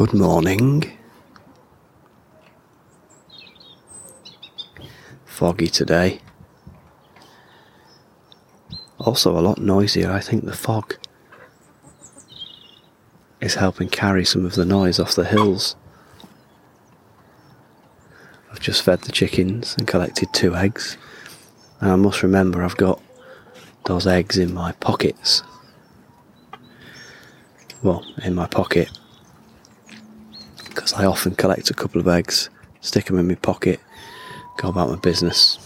Good morning. Foggy today. Also, a lot noisier. I think the fog is helping carry some of the noise off the hills. I've just fed the chickens and collected two eggs. And I must remember I've got those eggs in my pockets. Well, in my pocket. Because I often collect a couple of eggs, stick them in my pocket, go about my business,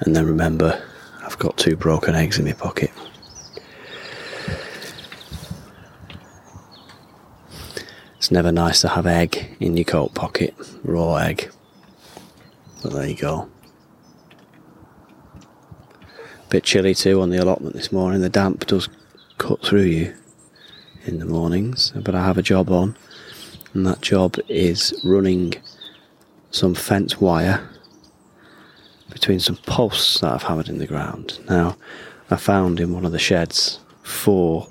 and then remember I've got two broken eggs in my pocket. It's never nice to have egg in your coat pocket, raw egg. But there you go. Bit chilly too on the allotment this morning. The damp does cut through you in the mornings, but I have a job on, and that job is running some fence wire between some posts that I've hammered in the ground. Now, I found in one of the sheds four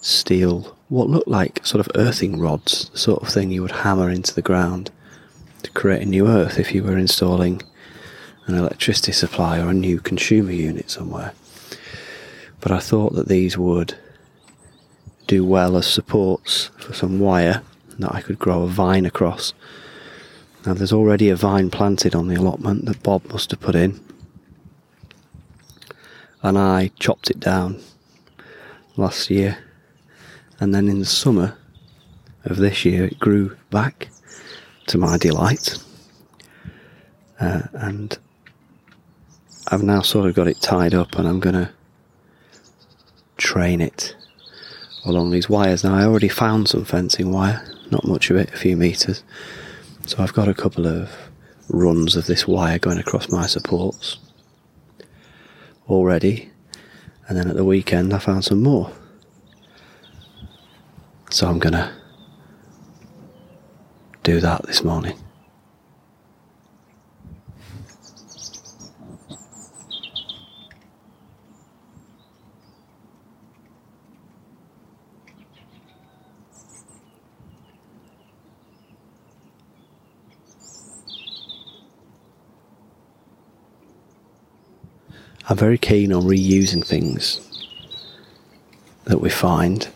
steel, what looked like sort of earthing rods, the sort of thing you would hammer into the ground to create a new earth if you were installing an electricity supply or a new consumer unit somewhere. But I thought that these would do well as supports for some wire that I could grow a vine across. Now, there's already a vine planted on the allotment that Bob must have put in, and I chopped it down last year. And then in the summer of this year, it grew back to my delight. Uh, and I've now sort of got it tied up, and I'm going to train it along these wires. Now, I already found some fencing wire, not much of it, a few metres. So I've got a couple of runs of this wire going across my supports already. And then at the weekend, I found some more. So I'm to do that this morning. I'm very keen on reusing things that we find.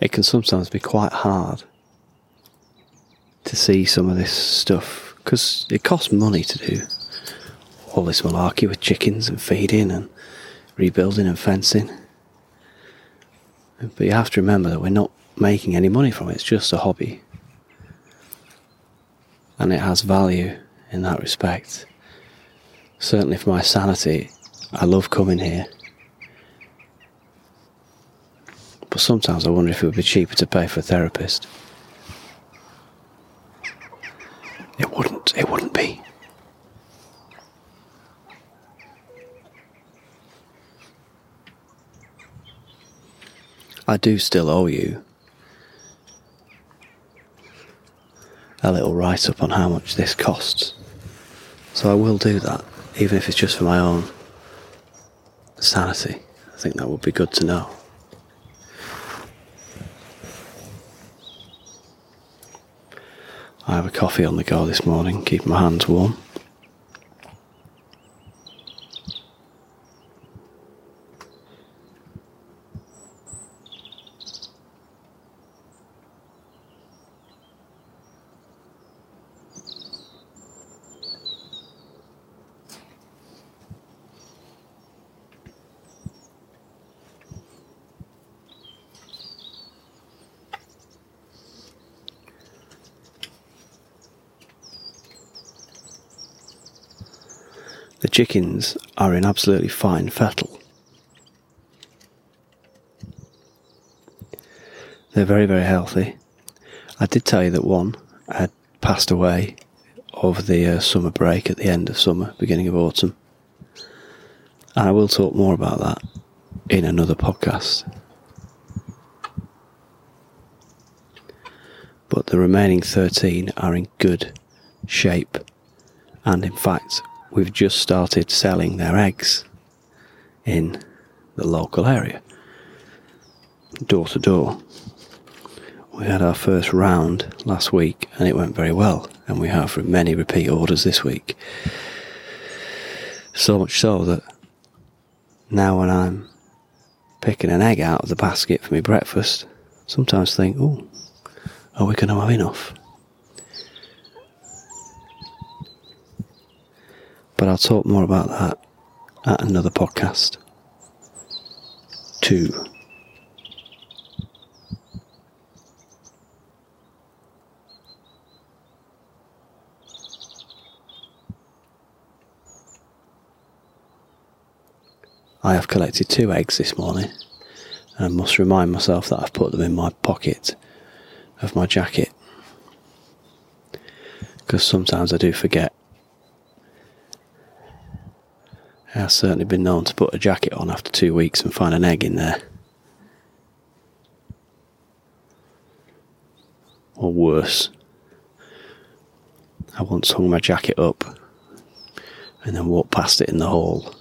It can sometimes be quite hard to see some of this stuff because it costs money to do all this malarkey with chickens and feeding and rebuilding and fencing. But you have to remember that we're not making any money from it, it's just a hobby and it has value in that respect. Certainly for my sanity, I love coming here. But sometimes I wonder if it would be cheaper to pay for a therapist. It wouldn't, it wouldn't be. I do still owe you a little write up on how much this costs. So I will do that, even if it's just for my own sanity. I think that would be good to know. I have a coffee on the go this morning, keep my hands warm. The chickens are in absolutely fine fettle. They're very, very healthy. I did tell you that one had passed away over the uh, summer break at the end of summer, beginning of autumn. And I will talk more about that in another podcast. But the remaining 13 are in good shape and, in fact, we've just started selling their eggs in the local area, door to door. We had our first round last week and it went very well, and we have many repeat orders this week. So much so that now when I'm picking an egg out of the basket for my breakfast, sometimes think, oh, are we going to have enough? But I'll talk more about that at another podcast. Two. I have collected two eggs this morning and must remind myself that I've put them in my pocket of my jacket because sometimes I do forget. I've certainly been known to put a jacket on after two weeks and find an egg in there. Or worse. I once hung my jacket up and then walked past it in the hall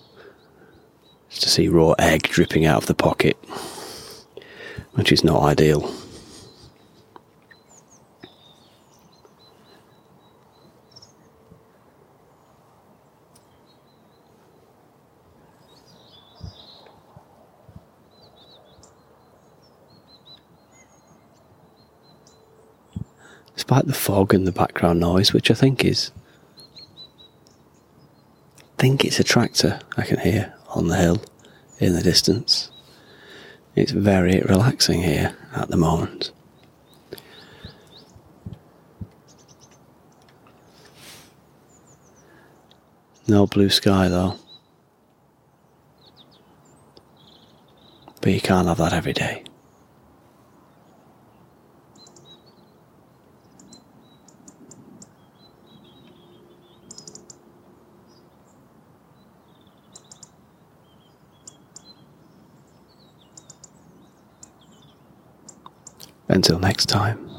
to see raw egg dripping out of the pocket, which is not ideal. Despite the fog and the background noise, which I think is I think it's a tractor I can hear on the hill in the distance. It's very relaxing here at the moment. No blue sky though. But you can't have that every day. Until next time.